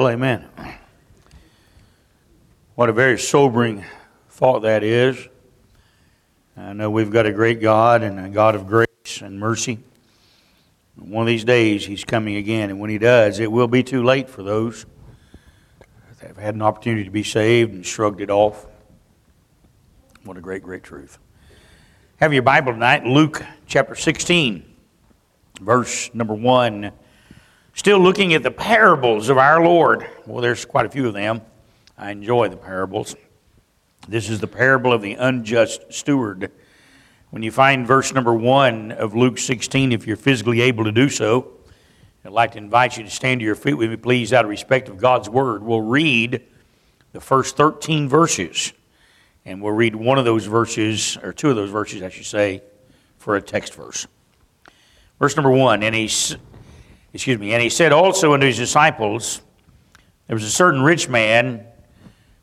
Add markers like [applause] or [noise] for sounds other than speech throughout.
Well, amen. What a very sobering thought that is. I know we've got a great God and a God of grace and mercy. One of these days, He's coming again, and when He does, it will be too late for those that have had an opportunity to be saved and shrugged it off. What a great, great truth. Have your Bible tonight, Luke chapter 16, verse number 1. Still looking at the parables of our Lord. Well, there's quite a few of them. I enjoy the parables. This is the parable of the unjust steward. When you find verse number 1 of Luke 16, if you're physically able to do so, I'd like to invite you to stand to your feet with me, please, out of respect of God's Word. We'll read the first 13 verses, and we'll read one of those verses, or two of those verses, I should say, for a text verse. Verse number 1 And he excuse me, and he said also unto his disciples, There was a certain rich man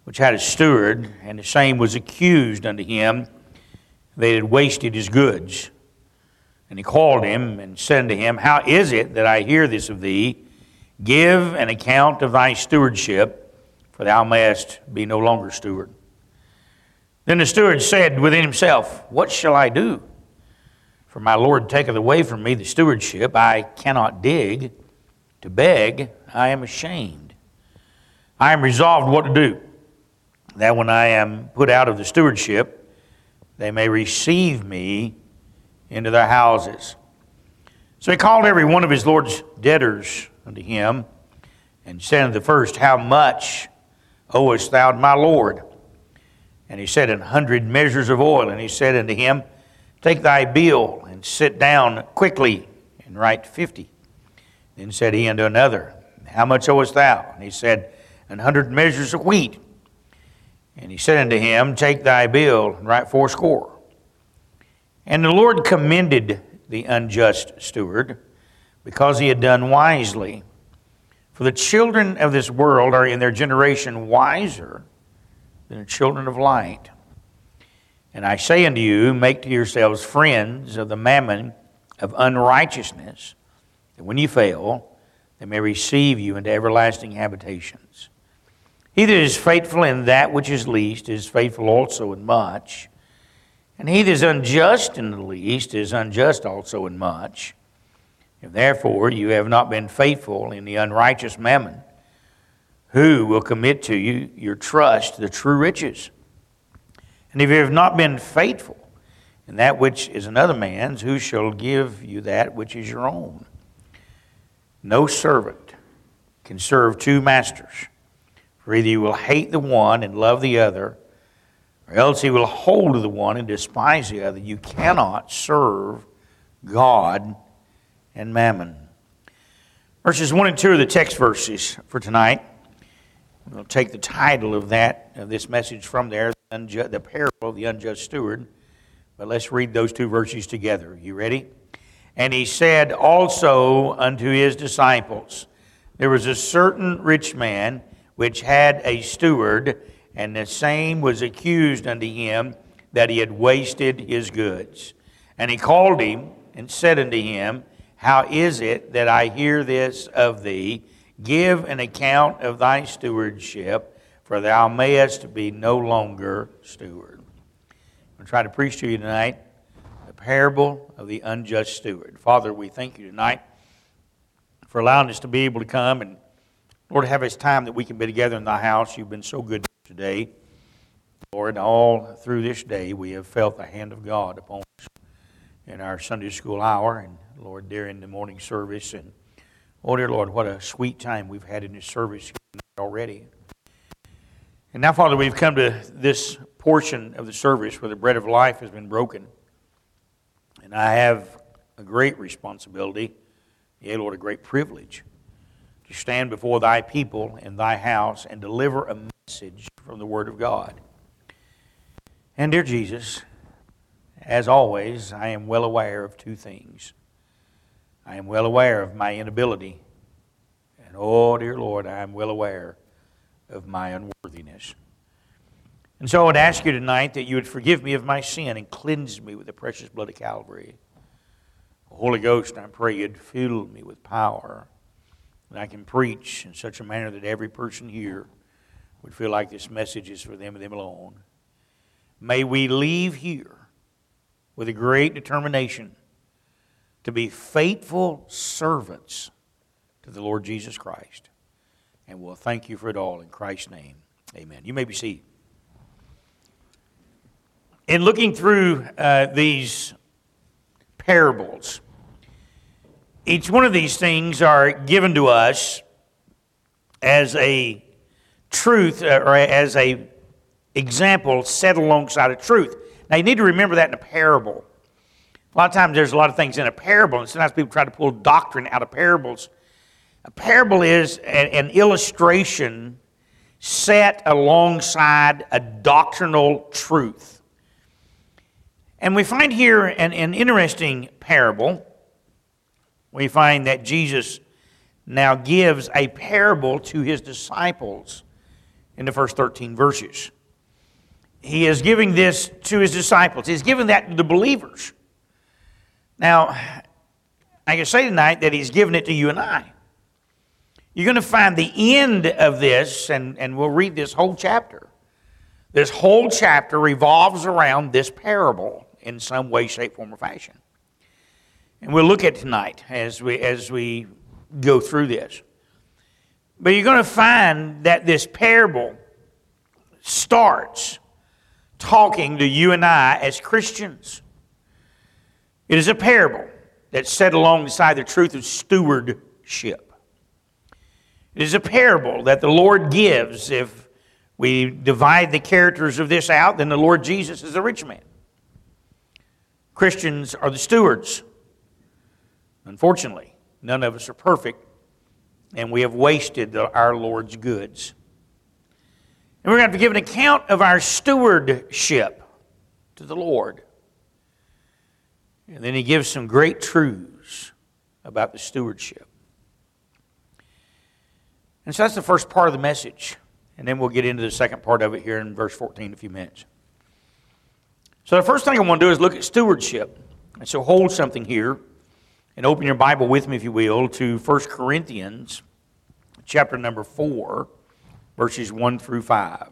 which had a steward, and the same was accused unto him that had wasted his goods. And he called him and said unto him, How is it that I hear this of thee? Give an account of thy stewardship, for thou mayest be no longer steward. Then the steward said within himself, What shall I do? For my Lord taketh away from me the stewardship. I cannot dig. To beg, I am ashamed. I am resolved what to do, that when I am put out of the stewardship, they may receive me into their houses. So he called every one of his Lord's debtors unto him, and said unto the first, How much owest thou my Lord? And he said, An hundred measures of oil. And he said unto him, Take thy bill and sit down quickly and write fifty. Then said he unto another, How much owest thou? And he said, An hundred measures of wheat. And he said unto him, Take thy bill and write fourscore. And the Lord commended the unjust steward because he had done wisely. For the children of this world are in their generation wiser than the children of light. And I say unto you, make to yourselves friends of the mammon of unrighteousness, that when you fail, they may receive you into everlasting habitations. He that is faithful in that which is least is faithful also in much. And he that is unjust in the least is unjust also in much. If therefore you have not been faithful in the unrighteous mammon, who will commit to you your trust the true riches? And if you have not been faithful in that which is another man's, who shall give you that which is your own? No servant can serve two masters, for either you will hate the one and love the other, or else he will hold to the one and despise the other. You cannot serve God and mammon. Verses 1 and 2 are the text verses for tonight. We'll take the title of that of this message from there the parable of the unjust steward. But let's read those two verses together. You ready? And he said also unto his disciples, There was a certain rich man which had a steward, and the same was accused unto him that he had wasted his goods. And he called him and said unto him, How is it that I hear this of thee? Give an account of thy stewardship for thou mayest be no longer steward. I'm going to try to preach to you tonight the parable of the unjust steward. Father, we thank you tonight for allowing us to be able to come and, Lord, have this time that we can be together in thy house. You've been so good today. Lord, all through this day we have felt the hand of God upon us in our Sunday school hour and, Lord, during the morning service. And, oh, dear Lord, what a sweet time we've had in this service already. And now, Father, we've come to this portion of the service where the bread of life has been broken. And I have a great responsibility, yea, Lord, a great privilege to stand before thy people in thy house and deliver a message from the Word of God. And, dear Jesus, as always, I am well aware of two things. I am well aware of my inability. And, oh, dear Lord, I am well aware of my unworthiness. And so I would ask you tonight that you would forgive me of my sin and cleanse me with the precious blood of Calvary. Holy Ghost, I pray you'd fill me with power that I can preach in such a manner that every person here would feel like this message is for them and them alone. May we leave here with a great determination to be faithful servants to the Lord Jesus Christ. And we'll thank you for it all in Christ's name. Amen. You may be seated. In looking through uh, these parables, each one of these things are given to us as a truth uh, or as a example set alongside a truth. Now you need to remember that in a parable. A lot of times there's a lot of things in a parable, and sometimes people try to pull doctrine out of parables. A parable is an illustration set alongside a doctrinal truth. And we find here an, an interesting parable we find that Jesus now gives a parable to his disciples in the first 13 verses. He is giving this to his disciples, he's giving that to the believers. Now, I can say tonight that he's given it to you and I. You're going to find the end of this, and, and we'll read this whole chapter. This whole chapter revolves around this parable in some way, shape, form, or fashion. And we'll look at tonight as we, as we go through this. But you're going to find that this parable starts talking to you and I as Christians. It is a parable that's set alongside the truth of stewardship. It is a parable that the Lord gives. If we divide the characters of this out, then the Lord Jesus is the rich man. Christians are the stewards. Unfortunately, none of us are perfect, and we have wasted the, our Lord's goods. And we're going to have to give an account of our stewardship to the Lord. And then he gives some great truths about the stewardship. And so that's the first part of the message. And then we'll get into the second part of it here in verse 14 in a few minutes. So the first thing I want to do is look at stewardship. And so hold something here. And open your Bible with me, if you will, to 1 Corinthians chapter number 4, verses 1 through 5.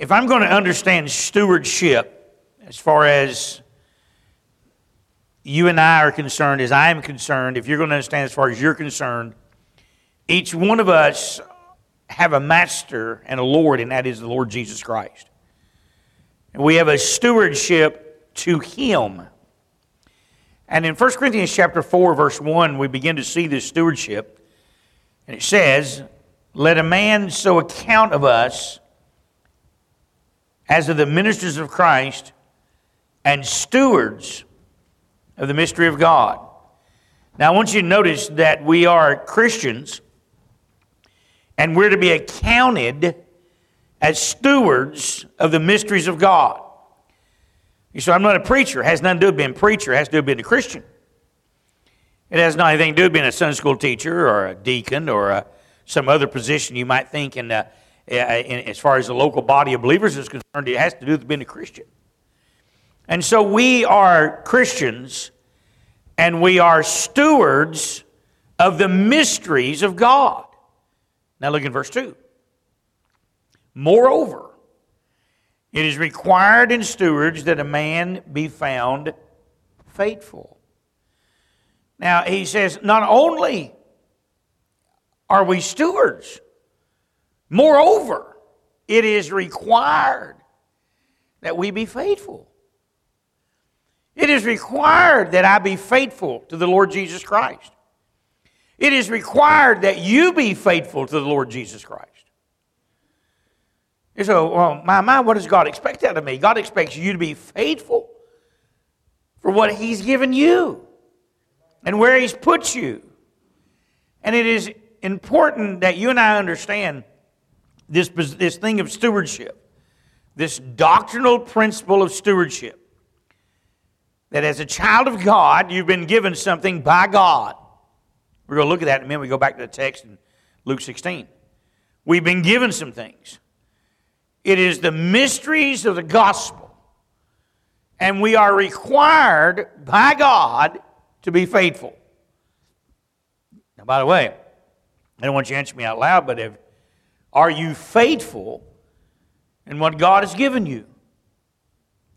If I'm going to understand stewardship as far as you and I are concerned, as I am concerned, if you're going to understand as far as you're concerned, each one of us have a master and a Lord, and that is the Lord Jesus Christ. And we have a stewardship to Him. And in 1 Corinthians chapter 4, verse 1, we begin to see this stewardship. And it says, Let a man so account of us as of the ministers of Christ and stewards of the mystery of God. Now, I want you to notice that we are Christians and we're to be accounted as stewards of the mysteries of God. You say, I'm not a preacher. It has nothing to do with being a preacher. It has to do with being a Christian. It has not anything to do with being a Sunday school teacher or a deacon or a, some other position you might think in, uh, in, as far as the local body of believers is concerned. It has to do with being a Christian. And so we are Christians and we are stewards of the mysteries of God. Now look in verse 2. Moreover, it is required in stewards that a man be found faithful. Now, he says, not only are we stewards, moreover, it is required that we be faithful. It is required that I be faithful to the Lord Jesus Christ. It is required that you be faithful to the Lord Jesus Christ. You say, well, my, my, what does God expect out of me? God expects you to be faithful for what He's given you and where He's put you. And it is important that you and I understand this, this thing of stewardship, this doctrinal principle of stewardship. That as a child of God, you've been given something by God. We're going to look at that in a minute. We go back to the text in Luke 16. We've been given some things. It is the mysteries of the gospel. And we are required by God to be faithful. Now, by the way, I don't want you to answer me out loud, but if, are you faithful in what God has given you?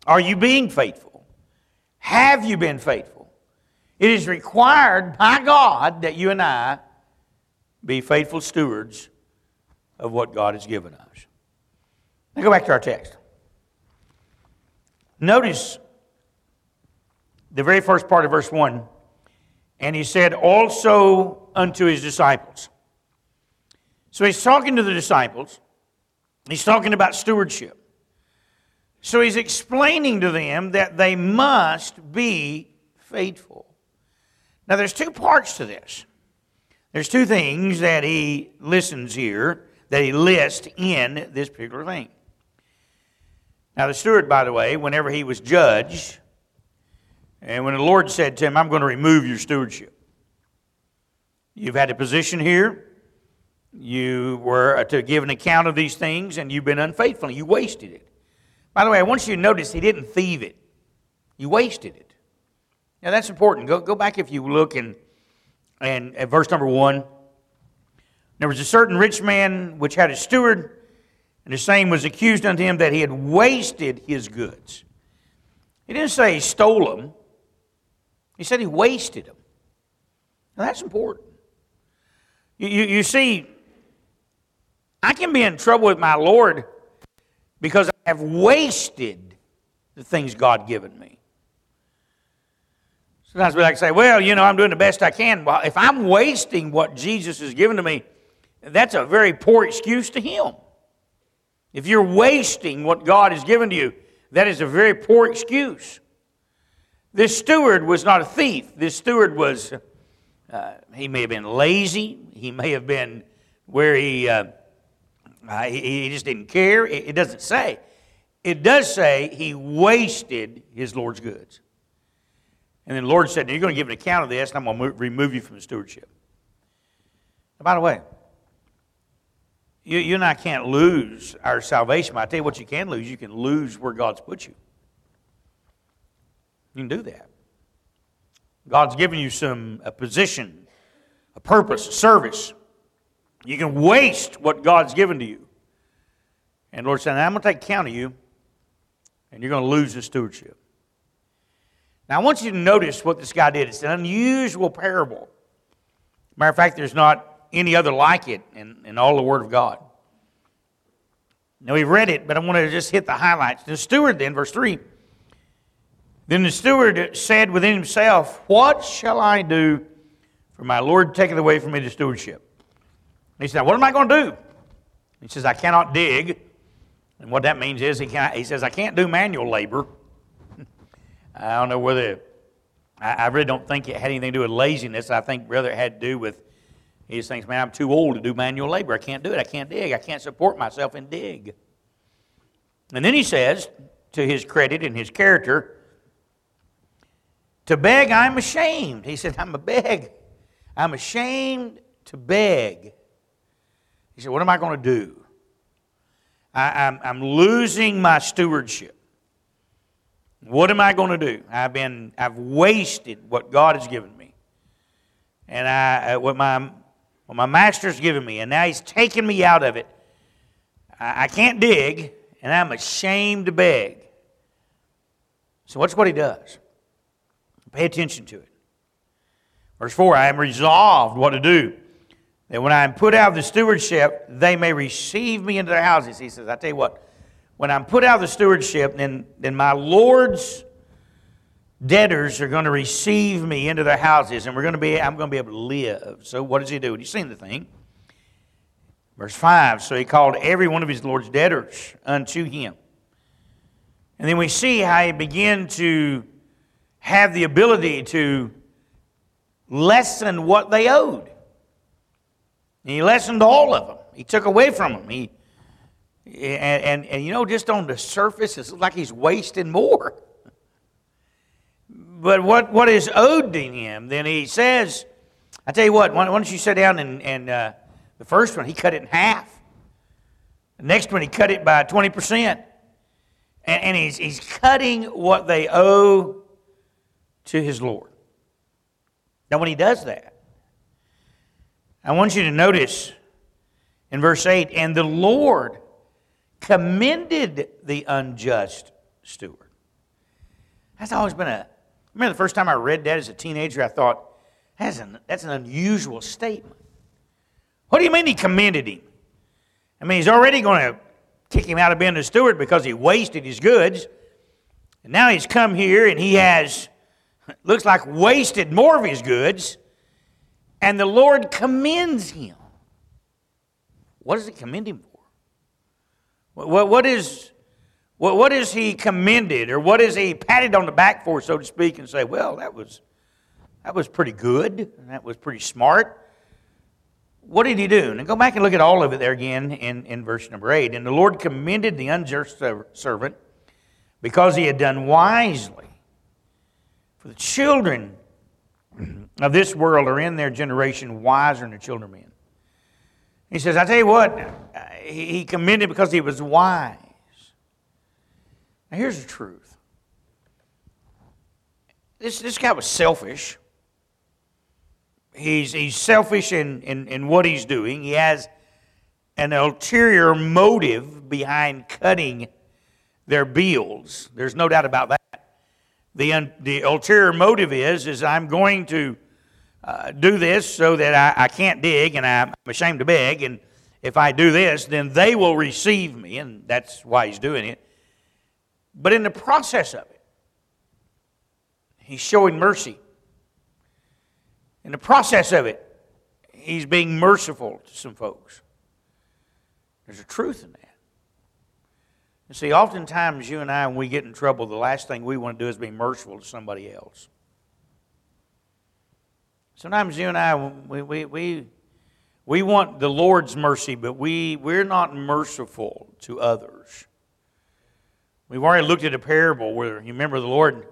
Are you being faithful? Have you been faithful? It is required by God that you and I be faithful stewards of what God has given us. Now go back to our text. Notice the very first part of verse 1 and he said, also unto his disciples. So he's talking to the disciples, he's talking about stewardship. So he's explaining to them that they must be faithful. Now, there's two parts to this. There's two things that he listens here, that he lists in this particular thing. Now, the steward, by the way, whenever he was judged, and when the Lord said to him, I'm going to remove your stewardship, you've had a position here, you were uh, to give an account of these things, and you've been unfaithful, you wasted it. By the way, I want you to notice he didn't thieve it, you wasted it. Now, that's important. Go, go back if you look in, in, at verse number one. There was a certain rich man which had a steward and the same was accused unto him that he had wasted his goods. He didn't say he stole them, he said he wasted them. Now that's important. You, you, you see, I can be in trouble with my Lord because I have wasted the things God given me. Sometimes we like to say, well, you know, I'm doing the best I can. Well, if I'm wasting what Jesus has given to me, that's a very poor excuse to Him. If you're wasting what God has given to you, that is a very poor excuse. This steward was not a thief. This steward was, uh, he may have been lazy. He may have been where he, uh, uh, he, just didn't care. It doesn't say. It does say he wasted his Lord's goods. And then the Lord said, You're going to give an account of this, and I'm going to remove you from the stewardship. Now, by the way, you, you and I can't lose our salvation. But I tell you what, you can lose. You can lose where God's put you. You can do that. God's given you some a position, a purpose, a service. You can waste what God's given to you. And Lord said, I'm going to take account of you, and you're going to lose the stewardship. Now, I want you to notice what this guy did. It's an unusual parable. Matter of fact, there's not any other like it in, in all the Word of God. Now, we've read it, but I want to just hit the highlights. The steward, then, verse 3 Then the steward said within himself, What shall I do for my Lord taketh away from me the stewardship? he said, What am I going to do? He says, I cannot dig. And what that means is he, can, he says, I can't do manual labor. I don't know whether, I, I really don't think it had anything to do with laziness. I think rather it had to do with he just thinks, man, I'm too old to do manual labor. I can't do it. I can't dig. I can't support myself and dig. And then he says, to his credit and his character, to beg, I'm ashamed. He said, I'm a beg. I'm ashamed to beg. He said, What am I going to do? I, am losing my stewardship. What am I going to do? I've been I've wasted what God has given me. And I uh, what my what my master's given me, and now he's taken me out of it. I, I can't dig, and I'm ashamed to beg. So, what's what he does? Pay attention to it. Verse 4 I am resolved what to do. That when I am put out of the stewardship, they may receive me into their houses. He says, I tell you what, when I'm put out of the stewardship, then, then my Lord's debtors are going to receive me into their houses and we're going to be i'm going to be able to live. So what does he do? You've seen the thing? Verse 5 so he called every one of his lord's debtors unto him. And then we see how he began to have the ability to lessen what they owed. And he lessened all of them. He took away from them. He and, and, and you know just on the surface it's like he's wasting more but what, what is owed to him, then he says, I tell you what, why, don't you sit down and, and uh, the first one, he cut it in half. The next one, he cut it by 20%. And, and he's, he's cutting what they owe to his Lord. Now, when he does that, I want you to notice in verse 8, and the Lord commended the unjust steward. That's always been a. I remember the first time I read that as a teenager, I thought, that's an, that's an unusual statement. What do you mean he commended him? I mean, he's already going to kick him out of being a steward because he wasted his goods. And now he's come here and he has, looks like, wasted more of his goods. And the Lord commends him. What does he commend him for? What, what, is, what, what is he commended or what is he patted on the back for, so to speak, and say, well, that was, that was pretty good, that was pretty smart? What did he do? And go back and look at all of it there again in, in verse number 8. And the Lord commended the unjust servant because he had done wisely. For the children of this world are in their generation wiser than the children of men. He says, I tell you what, he commended because he was wise. Now, here's the truth this, this guy was selfish. He's, he's selfish in, in, in what he's doing. He has an ulterior motive behind cutting their bills. There's no doubt about that. The, the ulterior motive is, is I'm going to uh, do this so that I, I can't dig and I'm ashamed to beg. And if I do this, then they will receive me. And that's why he's doing it. But in the process of it, he's showing mercy. In the process of it, he's being merciful to some folks. There's a truth in that. You see, oftentimes you and I, when we get in trouble, the last thing we want to do is be merciful to somebody else. Sometimes you and I, we, we, we, we want the Lord's mercy, but we, we're not merciful to others. We've already looked at a parable where you remember the Lord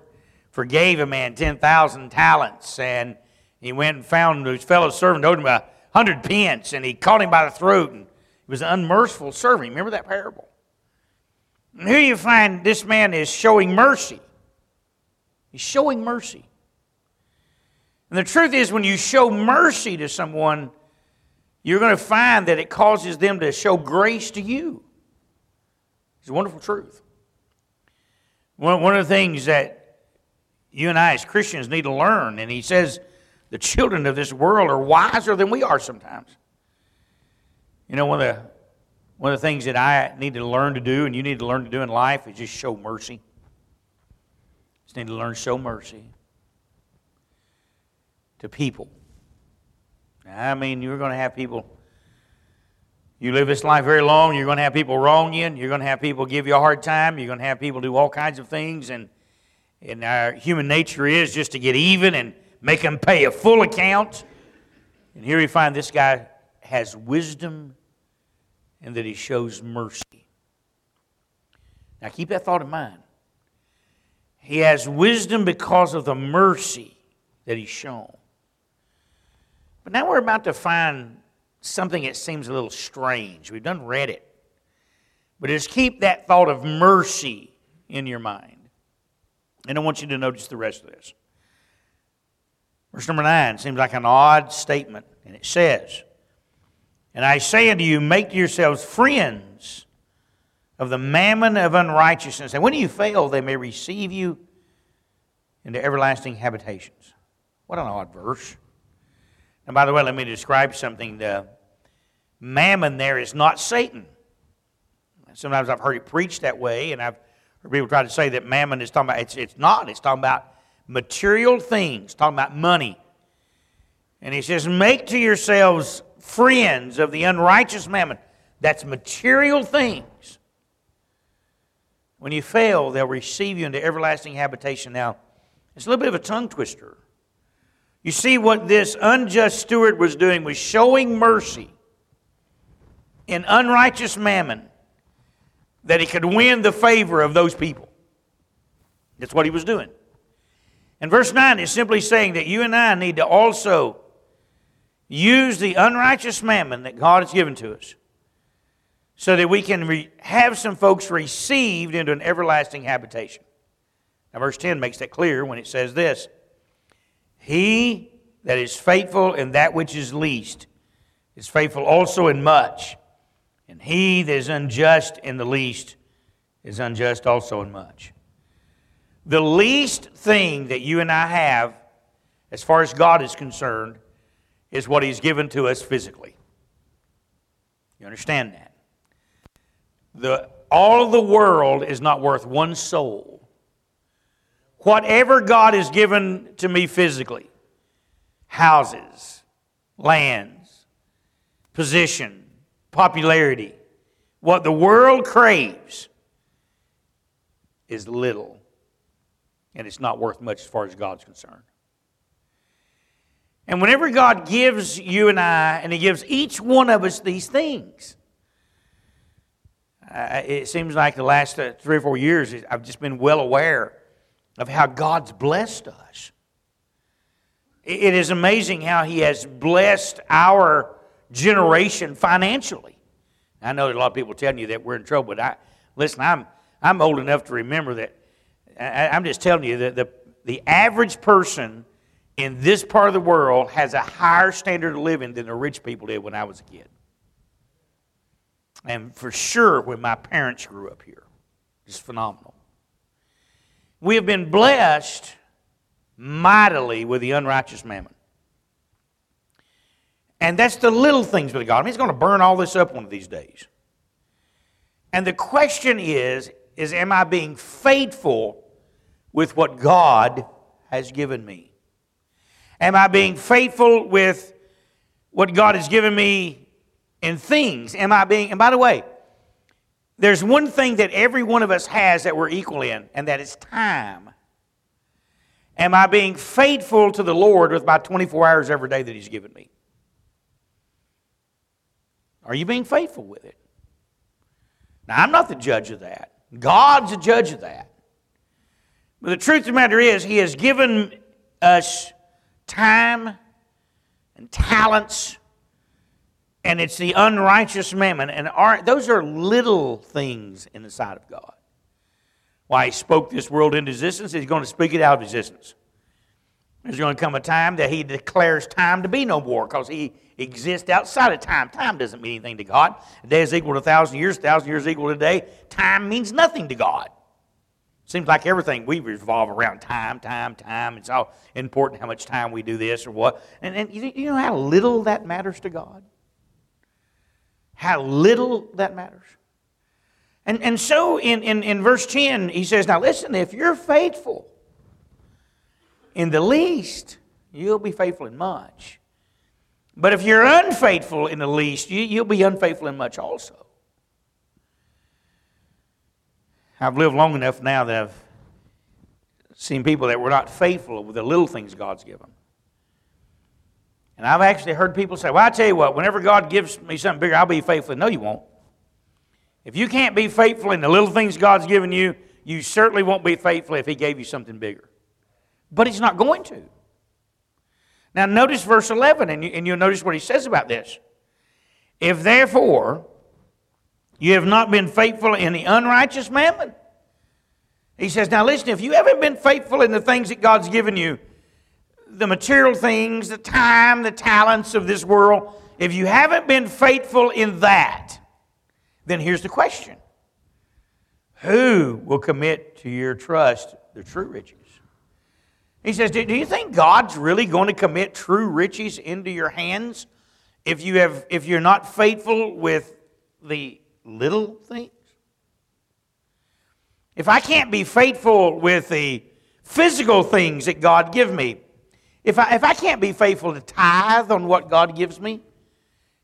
forgave a man 10,000 talents, and he went and found his fellow servant, owed him a hundred pence, and he caught him by the throat, and he was an unmerciful servant. Remember that parable? And here you find this man is showing mercy. He's showing mercy. And the truth is, when you show mercy to someone, you're going to find that it causes them to show grace to you. It's a wonderful truth. One, one of the things that you and I as Christians need to learn, and he says the children of this world are wiser than we are sometimes. You know, one of the, one of the things that I need to learn to do, and you need to learn to do in life, is just show mercy. Just need to learn to show mercy to people. I mean, you're going to have people. You live this life very long, you're going to have people wrong you, you're going to have people give you a hard time, you're going to have people do all kinds of things, and, and our human nature is just to get even and make them pay a full account. And here we find this guy has wisdom and that he shows mercy. Now keep that thought in mind. He has wisdom because of the mercy that he's shown. But now we're about to find something that seems a little strange. We've done read it. But just keep that thought of mercy in your mind. And I want you to notice the rest of this. Verse number 9 seems like an odd statement, and it says, And I say unto you, make yourselves friends of the mammon of unrighteousness, and when you fail, they may receive you into everlasting habitations. What an odd verse. And by the way, let me describe something. The mammon there is not Satan. Sometimes I've heard it preached that way, and I've heard people try to say that mammon is talking about, it's, it's not. It's talking about material things, talking about money. And he says, Make to yourselves friends of the unrighteous mammon. That's material things. When you fail, they'll receive you into everlasting habitation. Now, it's a little bit of a tongue twister. You see, what this unjust steward was doing was showing mercy in unrighteous mammon that he could win the favor of those people. That's what he was doing. And verse 9 is simply saying that you and I need to also use the unrighteous mammon that God has given to us so that we can re- have some folks received into an everlasting habitation. Now, verse 10 makes that clear when it says this he that is faithful in that which is least is faithful also in much. And he that is unjust in the least is unjust also in much. The least thing that you and I have, as far as God is concerned, is what He's given to us physically. You understand that? The, all the world is not worth one soul. Whatever God has given to me physically houses, lands, position, popularity what the world craves is little, and it's not worth much as far as God's concerned. And whenever God gives you and I, and He gives each one of us these things, uh, it seems like the last uh, three or four years, I've just been well aware of how God's blessed us. It is amazing how He has blessed our generation financially. I know a lot of people telling you that we're in trouble, but I, listen, I'm, I'm old enough to remember that. I, I'm just telling you that the, the average person in this part of the world has a higher standard of living than the rich people did when I was a kid. And for sure, when my parents grew up here, it's phenomenal. We have been blessed mightily with the unrighteous mammon. And that's the little things with God. I mean, He's going to burn all this up one of these days. And the question is, is am I being faithful with what God has given me? Am I being faithful with what God has given me in things? Am I being, and by the way, there's one thing that every one of us has that we're equal in, and that is time. Am I being faithful to the Lord with my 24 hours every day that He's given me? Are you being faithful with it? Now, I'm not the judge of that. God's the judge of that. But the truth of the matter is, He has given us time and talents, and it's the unrighteous mammon. And are, those are little things in the sight of God. Why He spoke this world into existence, He's going to speak it out of existence. There's going to come a time that He declares time to be no more because He exists outside of time. Time doesn't mean anything to God. A day is equal to a thousand years, a thousand years equal to a day. Time means nothing to God. Seems like everything we revolve around time, time, time. It's all important how much time we do this or what. And, and you, you know how little that matters to God? How little that matters. And, and so in, in, in verse 10, he says, Now listen, if you're faithful in the least, you'll be faithful in much. But if you're unfaithful in the least, you, you'll be unfaithful in much also. I've lived long enough now that I've seen people that were not faithful with the little things God's given. And I've actually heard people say, Well, I tell you what, whenever God gives me something bigger, I'll be faithful. No, you won't. If you can't be faithful in the little things God's given you, you certainly won't be faithful if He gave you something bigger. But He's not going to. Now, notice verse 11, and, you, and you'll notice what He says about this. If therefore you have not been faithful in the unrighteous mammon. He says, Now listen, if you haven't been faithful in the things that God's given you, the material things, the time, the talents of this world, if you haven't been faithful in that, then here's the question Who will commit to your trust the true riches? He says, Do you think God's really going to commit true riches into your hands if, you have, if you're not faithful with the little things? If I can't be faithful with the physical things that God give me, if I, if I can't be faithful to tithe on what God gives me,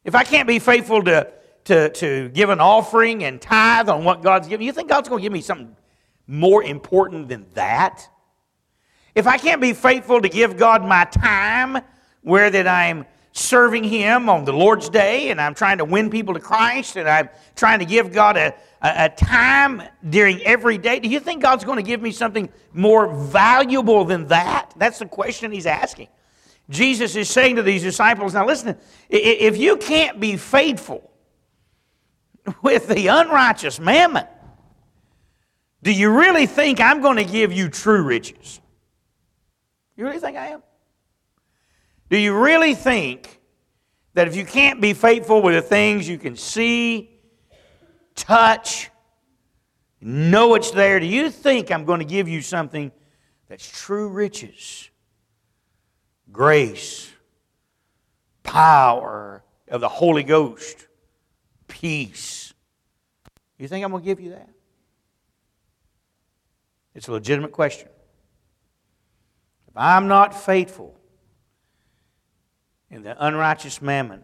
if I can't be faithful to, to, to give an offering and tithe on what God's given, you think God's going to give me something more important than that? If I can't be faithful to give God my time, where that I'm serving Him on the Lord's Day and I'm trying to win people to Christ and I'm trying to give God a, a, a, time during every day, do you think God's going to give me something more valuable than that? That's the question He's asking. Jesus is saying to these disciples, now listen, if you can't be faithful with the unrighteous mammon, do you really think I'm going to give you true riches? You really think I am? Do you really think that if you can't be faithful with the things you can see, touch, know it's there, do you think I'm going to give you something that's true riches, grace, power of the Holy Ghost, peace? You think I'm going to give you that? It's a legitimate question. If I'm not faithful in the unrighteous mammon,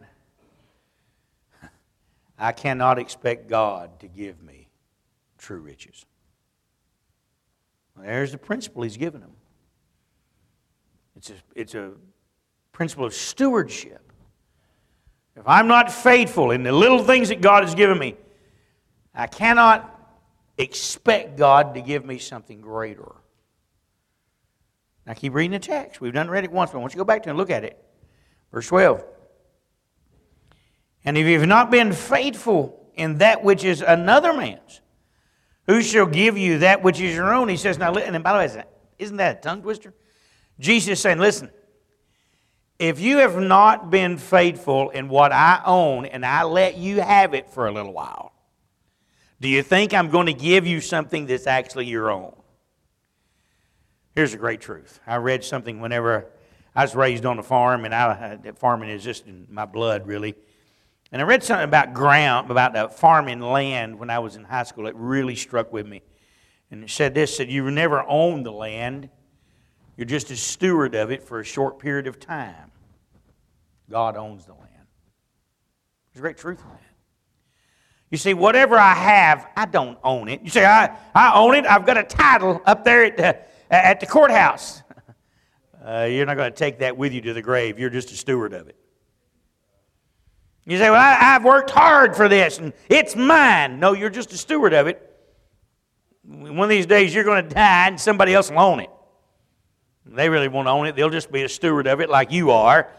I cannot expect God to give me true riches. There's the principle He's given them. It's a, it's a principle of stewardship. If I'm not faithful in the little things that God has given me, I cannot expect God to give me something greater. Now keep reading the text. We've done read it once, but I want you to go back to it and look at it. Verse 12. And if you've not been faithful in that which is another man's, who shall give you that which is your own? He says, now, and by the way, isn't that a tongue twister? Jesus is saying, listen, if you have not been faithful in what I own and I let you have it for a little while, do you think I'm going to give you something that's actually your own? Here's a great truth. I read something whenever I was raised on a farm, and I, uh, farming is just in my blood, really. And I read something about ground, about farming land when I was in high school. It really struck with me. And it said this, said you never own the land. You're just a steward of it for a short period of time. God owns the land. There's a great truth in that. You see, whatever I have, I don't own it. You say, I, I own it. I've got a title up there at the, at the courthouse. [laughs] Uh, you're not going to take that with you to the grave. You're just a steward of it. You say, Well, I, have worked hard for this and it's mine. No, you're just a steward of it. One of these days you're going to die and somebody else will own it. They really won't own it, they'll just be a steward of it like you are,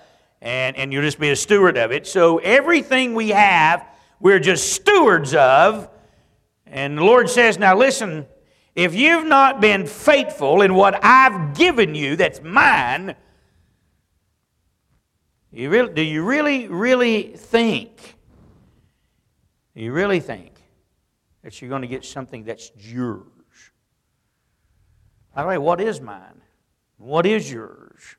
and, and you'll just be a steward of it. So everything we have, we're just stewards of. And the Lord says, Now listen, if you've not been faithful in what I've given you that's mine, you really, do you really, really think, you really think that you're going to get something that's yours? By the way, what is mine? What is yours?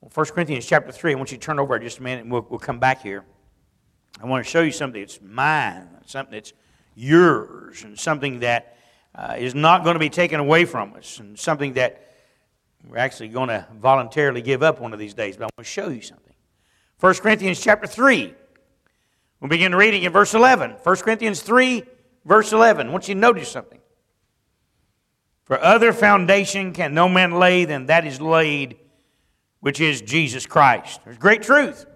Well, 1 Corinthians chapter 3, I want you to turn over just a minute and we'll, we'll come back here. I want to show you something that's mine, something that's yours, and something that uh, is not going to be taken away from us, and something that we're actually going to voluntarily give up one of these days, but I want to show you something. 1 Corinthians chapter 3. We'll begin reading in verse 11. 1 Corinthians 3, verse 11. I want you to notice something. For other foundation can no man lay than that is laid, which is Jesus Christ. There's great truth.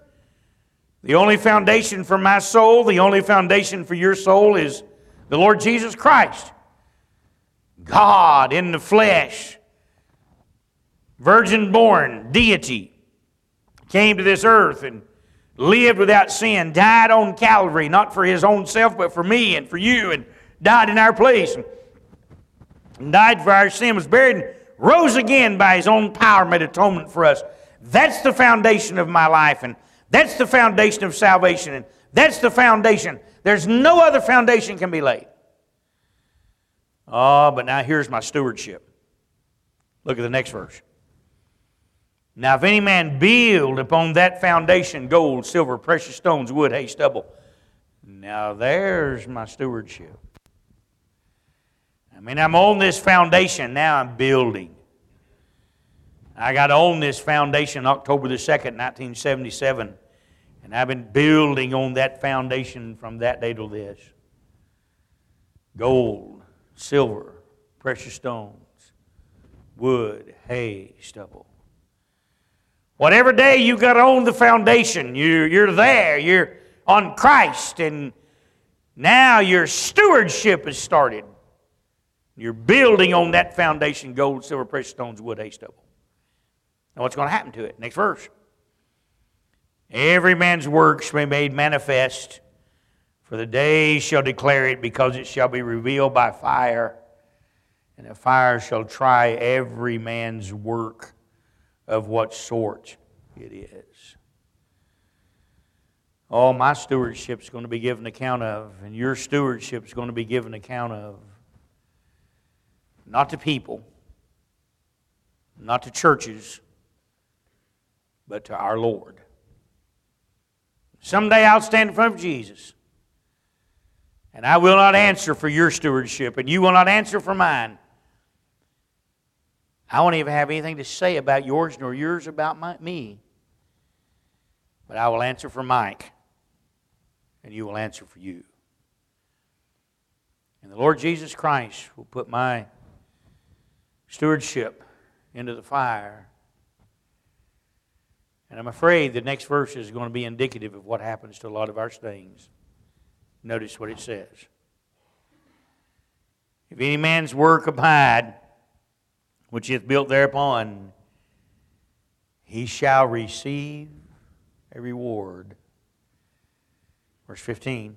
The only foundation for my soul, the only foundation for your soul is the Lord Jesus Christ. God in the flesh virgin born deity, came to this earth and lived without sin, died on Calvary, not for his own self, but for me and for you, and died in our place, and died for our sin, was buried, and rose again by his own power, made atonement for us. That's the foundation of my life, and that's the foundation of salvation, and that's the foundation. There's no other foundation can be laid. Oh, but now here's my stewardship. Look at the next verse. Now, if any man build upon that foundation gold, silver, precious stones, wood, hay, stubble, now there's my stewardship. I mean, I'm on this foundation, now I'm building. I got on this foundation October the 2nd, 1977, and I've been building on that foundation from that day till this. Gold, silver, precious stones, wood, hay, stubble. Whatever day you got on the foundation, you, you're there, you're on Christ, and now your stewardship has started. You're building on that foundation gold, silver, precious stones, wood, hay, stubble. Now, what's going to happen to it? Next verse. Every man's work shall be made manifest, for the day shall declare it, because it shall be revealed by fire, and the fire shall try every man's work of what sort it is. All my stewardship is going to be given account of, and your stewardship is going to be given account of. Not to people, not to churches, but to our Lord. Someday I'll stand in front of Jesus, and I will not answer for your stewardship, and you will not answer for mine. I won't even have anything to say about yours nor yours about my, me. But I will answer for Mike and you will answer for you. And the Lord Jesus Christ will put my stewardship into the fire. And I'm afraid the next verse is going to be indicative of what happens to a lot of our things. Notice what it says. If any man's work abide, which is built thereupon, he shall receive a reward Verse 15.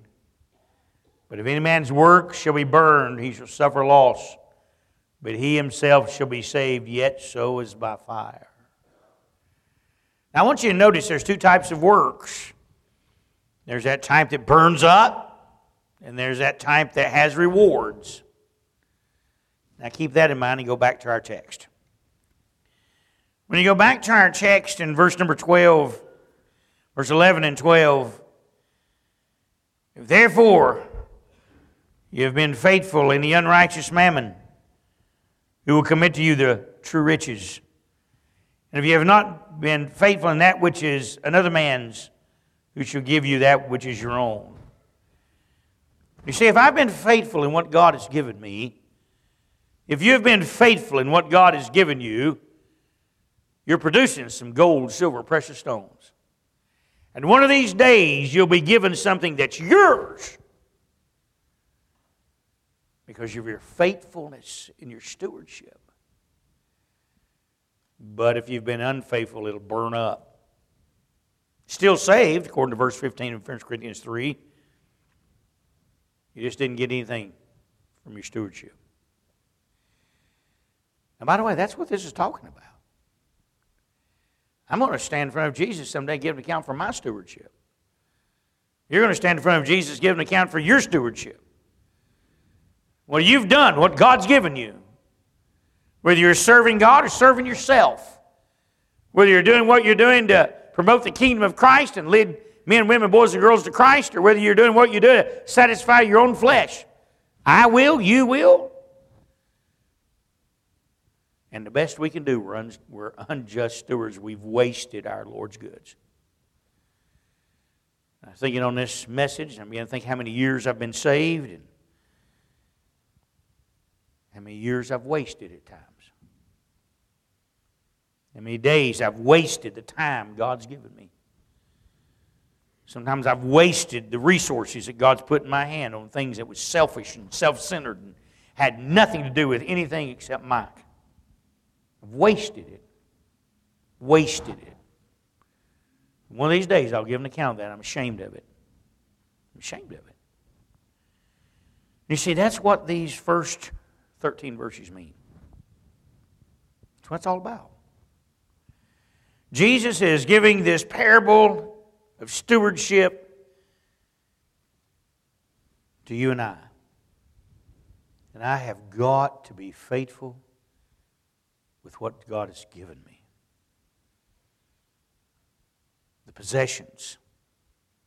But if any man's work shall be burned, he shall suffer loss, but he himself shall be saved, yet so as by fire. Now, I want you to notice there's two types of works there's that type that burns up, and there's that type that has rewards. Now, keep that in mind and go back to our text. When you go back to our text in verse number 12, verse 11 and 12, if therefore you have been faithful in the unrighteous mammon, who will commit to you the true riches. And if you have not been faithful in that which is another man's, who shall give you that which is your own? You see, if I've been faithful in what God has given me, if you've been faithful in what God has given you, you're producing some gold, silver, precious stones. And one of these days, you'll be given something that's yours because of your faithfulness in your stewardship. But if you've been unfaithful, it'll burn up. Still saved, according to verse 15 of 1 Corinthians 3. You just didn't get anything from your stewardship. And by the way, that's what this is talking about. I'm going to stand in front of Jesus someday give an account for my stewardship. You're going to stand in front of Jesus, give an account for your stewardship. What you've done, what God's given you. Whether you're serving God or serving yourself. Whether you're doing what you're doing to promote the kingdom of Christ and lead men, women, boys, and girls to Christ, or whether you're doing what you do to satisfy your own flesh. I will, you will, and the best we can do, we're, un, we're unjust stewards. We've wasted our Lord's goods. I was thinking on this message, I'm beginning to think how many years I've been saved and how many years I've wasted at times. How many days I've wasted the time God's given me. Sometimes I've wasted the resources that God's put in my hand on things that was selfish and self centered and had nothing to do with anything except Mike. I've wasted it. Wasted it. One of these days, I'll give an account of that. I'm ashamed of it. I'm ashamed of it. You see, that's what these first 13 verses mean. That's what it's all about. Jesus is giving this parable of stewardship to you and I. And I have got to be faithful with what God has given me the possessions,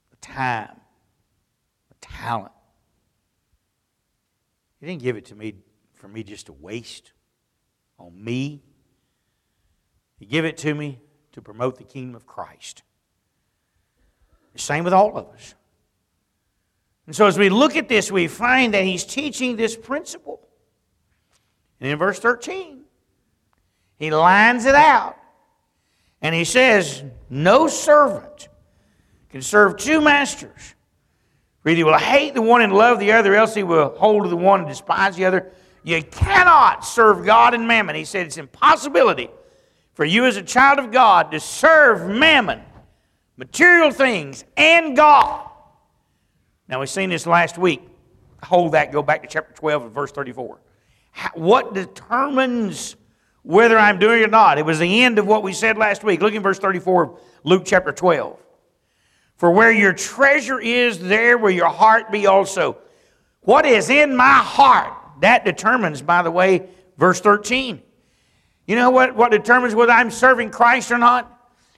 the time, the talent. He didn't give it to me for me just to waste on me. He gave it to me to promote the kingdom of Christ. The same with all of us. And so as we look at this, we find that he's teaching this principle. And in verse 13, he lines it out. And he says, No servant can serve two masters. For either he will hate the one and love the other, else he will hold to the one and despise the other. You cannot serve God and mammon. He said it's impossibility for you as a child of God to serve mammon, material things, and God. Now, we've seen this last week. Hold that, go back to chapter 12 and verse 34. what determines whether I'm doing it or not. It was the end of what we said last week. Look in verse 34 of Luke chapter 12. For where your treasure is, there will your heart be also. What is in my heart? That determines, by the way, verse 13. You know what, what determines whether I'm serving Christ or not?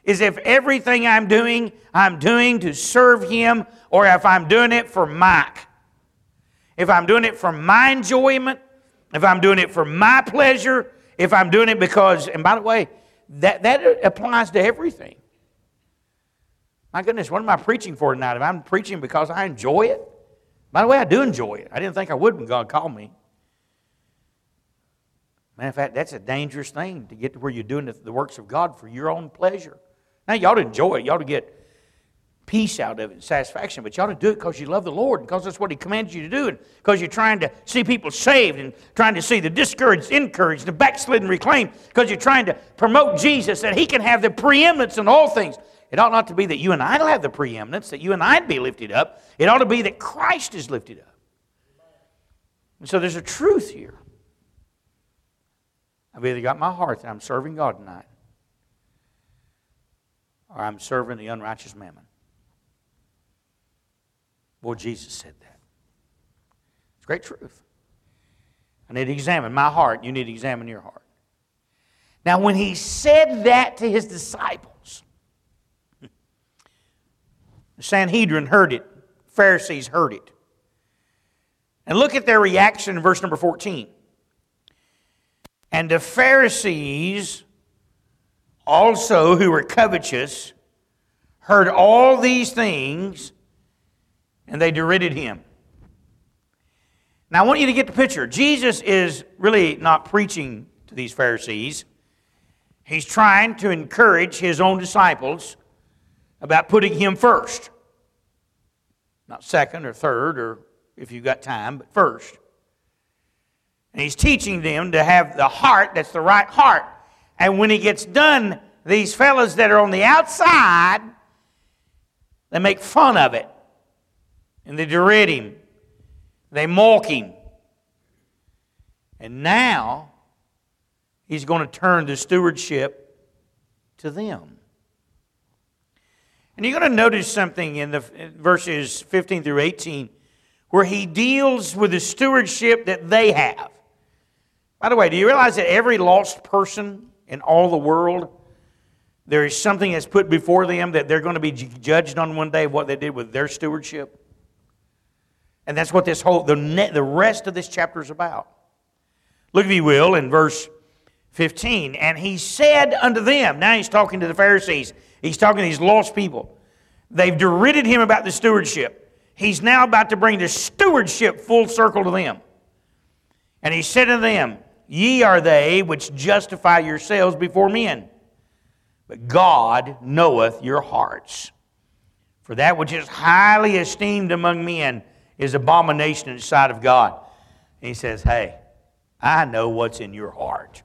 Is if everything I'm doing, I'm doing to serve Him, or if I'm doing it for Mike. If I'm doing it for my enjoyment, if I'm doing it for my pleasure, if I'm doing it because, and by the way, that, that applies to everything. My goodness, what am I preaching for tonight? If I'm preaching because I enjoy it, by the way, I do enjoy it. I didn't think I would when God called me. Matter of fact, that's a dangerous thing to get to where you're doing the works of God for your own pleasure. Now, ought to enjoy it. Ought to get peace out of it, satisfaction. But you ought to do it because you love the Lord, and because that's what He commands you to do, and because you're trying to see people saved and trying to see the discouraged encouraged, the backslidden reclaimed, because you're trying to promote Jesus that He can have the preeminence in all things. It ought not to be that you and I have the preeminence, that you and I'd be lifted up. It ought to be that Christ is lifted up. And so there's a truth here. I've either got my heart that I'm serving God tonight, or I'm serving the unrighteous mammon. Boy, Jesus said that. It's great truth. I need to examine my heart. You need to examine your heart. Now, when he said that to his disciples, the Sanhedrin heard it, Pharisees heard it. And look at their reaction in verse number 14. And the Pharisees also, who were covetous, heard all these things, and they derided him. Now, I want you to get the picture. Jesus is really not preaching to these Pharisees, he's trying to encourage his own disciples about putting him first. Not second or third, or if you've got time, but first. And he's teaching them to have the heart that's the right heart. And when he gets done, these fellows that are on the outside, they make fun of it. And they deride him. They mock him. And now he's going to turn the stewardship to them. And you're going to notice something in the verses 15 through 18 where he deals with the stewardship that they have. By the way, do you realize that every lost person in all the world, there is something that's put before them that they're going to be judged on one day of what they did with their stewardship? And that's what this whole, the, the rest of this chapter is about. Look, if you will, in verse 15. And he said unto them, now he's talking to the Pharisees, he's talking to these lost people. They've derided him about the stewardship. He's now about to bring the stewardship full circle to them. And he said unto them, Ye are they which justify yourselves before men, but God knoweth your hearts. For that which is highly esteemed among men is abomination in the sight of God. And he says, Hey, I know what's in your heart.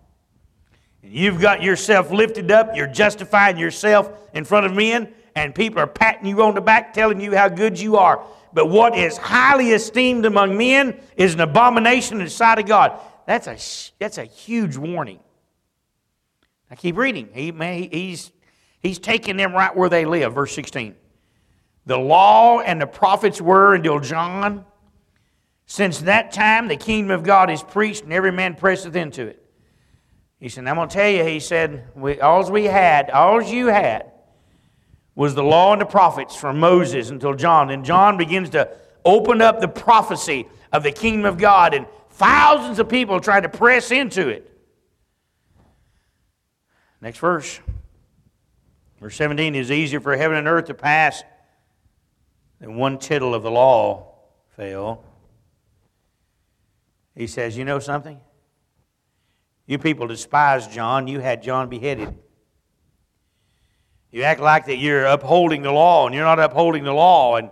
And you've got yourself lifted up, you're justifying yourself in front of men, and people are patting you on the back, telling you how good you are. But what is highly esteemed among men is an abomination in the sight of God. That's a, that's a huge warning. I keep reading. He, may, he's, he's taking them right where they live. Verse 16. The law and the prophets were until John. Since that time, the kingdom of God is preached, and every man presseth into it. He said, I'm going to tell you, he said, we, all we had, all you had, was the law and the prophets from Moses until John. And John begins to open up the prophecy of the kingdom of God, and Thousands of people try to press into it. Next verse. Verse 17 is easier for heaven and earth to pass than one tittle of the law fail. He says, You know something? You people despise John. You had John beheaded. You act like that you're upholding the law, and you're not upholding the law, and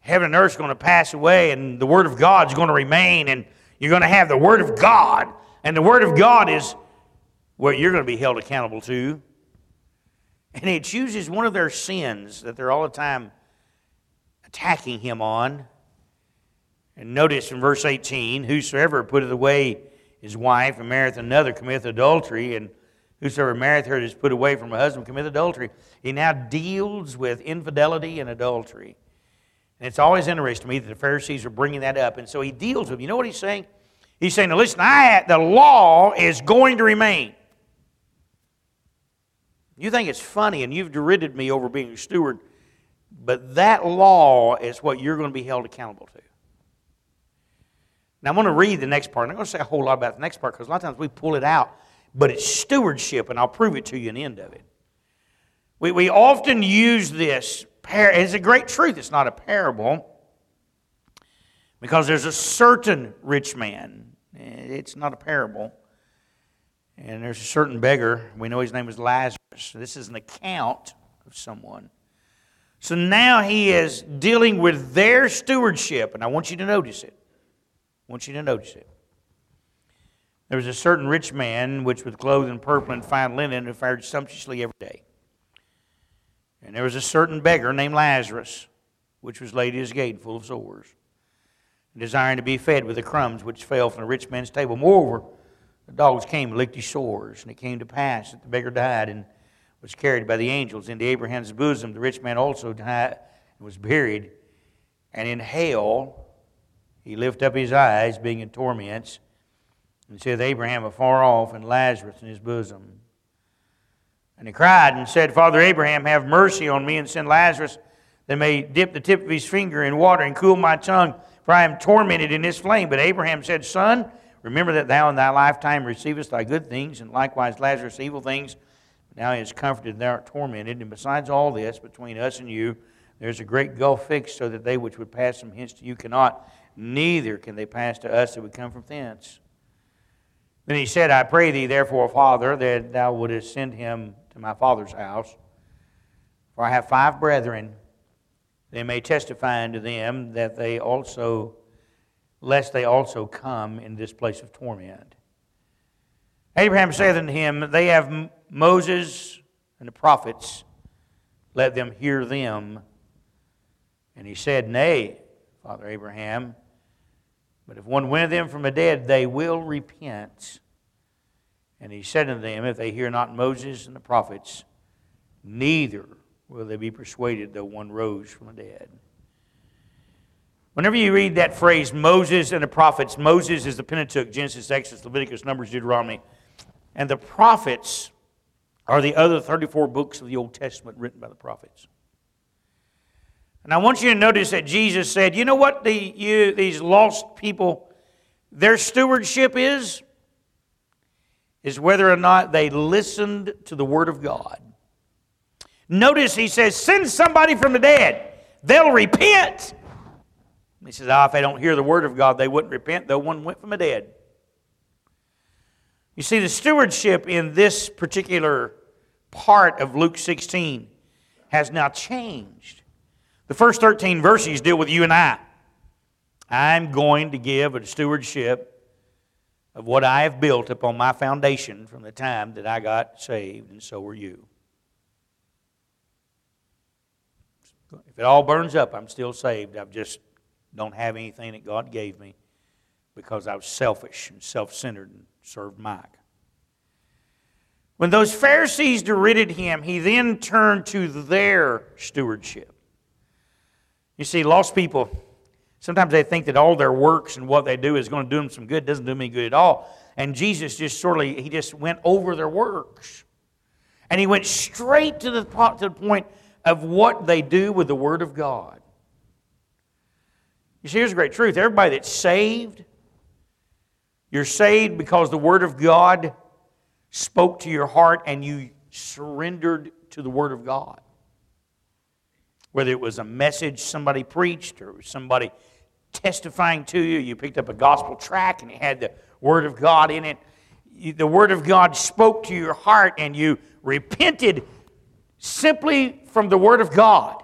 heaven and earth is going to pass away, and the Word of God is going to remain, and you're going to have the Word of God, and the Word of God is what you're going to be held accountable to. And he chooses one of their sins that they're all the time attacking him on. And notice in verse 18 Whosoever putteth away his wife and marrieth another committeth adultery, and Whosoever marrieth her that is put away from her husband commit adultery. He now deals with infidelity and adultery. And it's always interesting to me that the Pharisees are bringing that up. And so he deals with, you know what he's saying? He's saying, now listen, I, the law is going to remain. You think it's funny and you've derided me over being a steward, but that law is what you're going to be held accountable to. Now, I'm going to read the next part. I'm not going to say a whole lot about the next part because a lot of times we pull it out, but it's stewardship, and I'll prove it to you in the end of it. We, we often use this, it's a great truth, it's not a parable, because there's a certain rich man. Eh, it's not a parable. And there's a certain beggar. We know his name is Lazarus. This is an account of someone. So now he is dealing with their stewardship, and I want you to notice it. I want you to notice it. There was a certain rich man which was clothed in purple and fine linen and fared sumptuously every day. And there was a certain beggar named Lazarus, which was laid at his gate full of sores, desiring to be fed with the crumbs which fell from the rich man's table. Moreover, the dogs came and licked his sores, and it came to pass that the beggar died and was carried by the angels into Abraham's bosom. The rich man also died and was buried, and in hell he lifted up his eyes, being in torments, and said, Abraham afar off, and Lazarus in his bosom. And he cried and said, Father Abraham, have mercy on me, and send Lazarus that may dip the tip of his finger in water and cool my tongue, for I am tormented in this flame. But Abraham said, Son, remember that thou in thy lifetime receivest thy good things, and likewise Lazarus evil things. Now he is comforted, thou art tormented. And besides all this, between us and you, there is a great gulf fixed, so that they which would pass from hence to you cannot, neither can they pass to us that would come from thence. Then he said, I pray thee, therefore, Father, that thou wouldest send him to my father's house. For I have five brethren, they may testify unto them that they also, lest they also come in this place of torment. Abraham saith unto him, They have Moses and the prophets, let them hear them. And he said, Nay, Father Abraham, but if one win them from the dead, they will repent. And he said unto them, If they hear not Moses and the prophets, neither will they be persuaded, though one rose from the dead. Whenever you read that phrase, Moses and the prophets, Moses is the Pentateuch, Genesis, Exodus, Leviticus, Numbers, Deuteronomy. And the prophets are the other 34 books of the Old Testament written by the prophets. And I want you to notice that Jesus said, you know what the, you, these lost people, their stewardship is? Is whether or not they listened to the Word of God. Notice he says, send somebody from the dead. They'll repent. He says, oh, if they don't hear the Word of God, they wouldn't repent, though one went from the dead. You see, the stewardship in this particular part of Luke 16 has now changed. The first 13 verses deal with you and I. I'm going to give a stewardship of what I have built upon my foundation from the time that I got saved, and so are you. If it all burns up, I'm still saved. I just don't have anything that God gave me because I was selfish and self centered and served Mike. When those Pharisees derided him, he then turned to their stewardship. You see, lost people, sometimes they think that all their works and what they do is going to do them some good. Doesn't do them any good at all. And Jesus just sort of, he just went over their works. And he went straight to the, to the point of what they do with the Word of God. You see, here's a great truth. Everybody that's saved, you're saved because the Word of God spoke to your heart and you surrendered to the Word of God whether it was a message somebody preached or somebody testifying to you, you picked up a gospel tract and it had the Word of God in it. The Word of God spoke to your heart and you repented simply from the Word of God.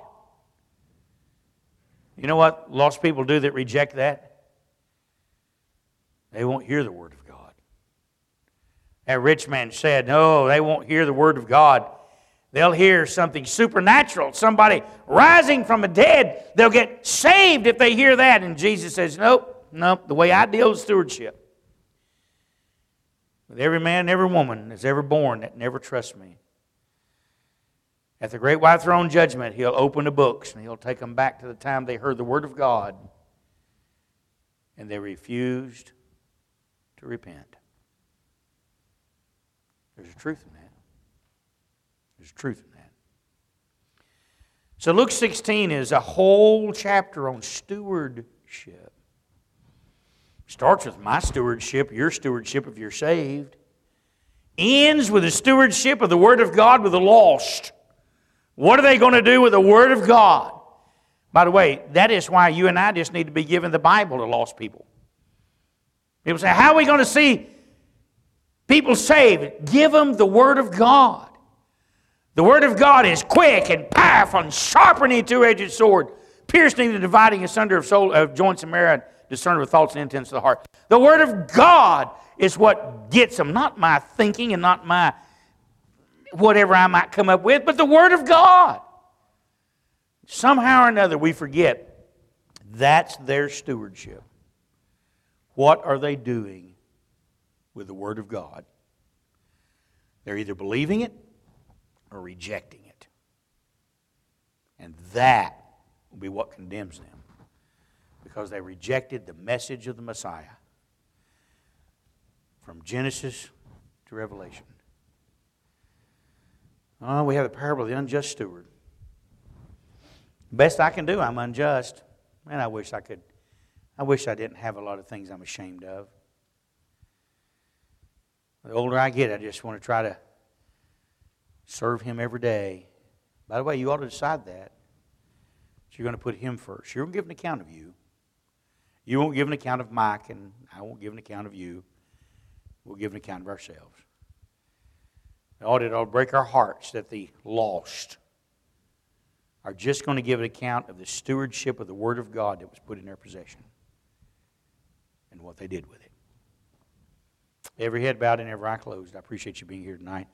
You know what lost people do that reject that? They won't hear the Word of God. That rich man said, No, they won't hear the Word of God. They'll hear something supernatural, somebody rising from the dead. They'll get saved if they hear that. And Jesus says, Nope, nope, the way I deal with stewardship. with every man every woman that's ever born that never trusts me. At the great white throne judgment, he'll open the books and he'll take them back to the time they heard the word of God and they refused to repent. There's a truth in that. There's a truth in that. So Luke 16 is a whole chapter on stewardship. Starts with my stewardship, your stewardship if you're saved. Ends with the stewardship of the Word of God with the lost. What are they going to do with the Word of God? By the way, that is why you and I just need to be giving the Bible to lost people. People say, How are we going to see people saved? Give them the Word of God. The Word of God is quick and powerful and sharpening a two edged sword, piercing the dividing asunder of, soul, of joints and marrow, discerning the thoughts and intents of the heart. The Word of God is what gets them, not my thinking and not my whatever I might come up with, but the Word of God. Somehow or another, we forget that's their stewardship. What are they doing with the Word of God? They're either believing it or rejecting it. And that will be what condemns them because they rejected the message of the Messiah from Genesis to Revelation. Oh, we have the parable of the unjust steward. Best I can do, I'm unjust. And I wish I could, I wish I didn't have a lot of things I'm ashamed of. The older I get, I just want to try to serve Him every day. By the way, you ought to decide that. So you're going to put Him first. You're going to give an account of you. You won't give an account of Mike, and I won't give an account of you. We'll give an account of ourselves. It ought to break our hearts that the lost are just going to give an account of the stewardship of the Word of God that was put in their possession and what they did with it. Every head bowed and every eye closed. I appreciate you being here tonight.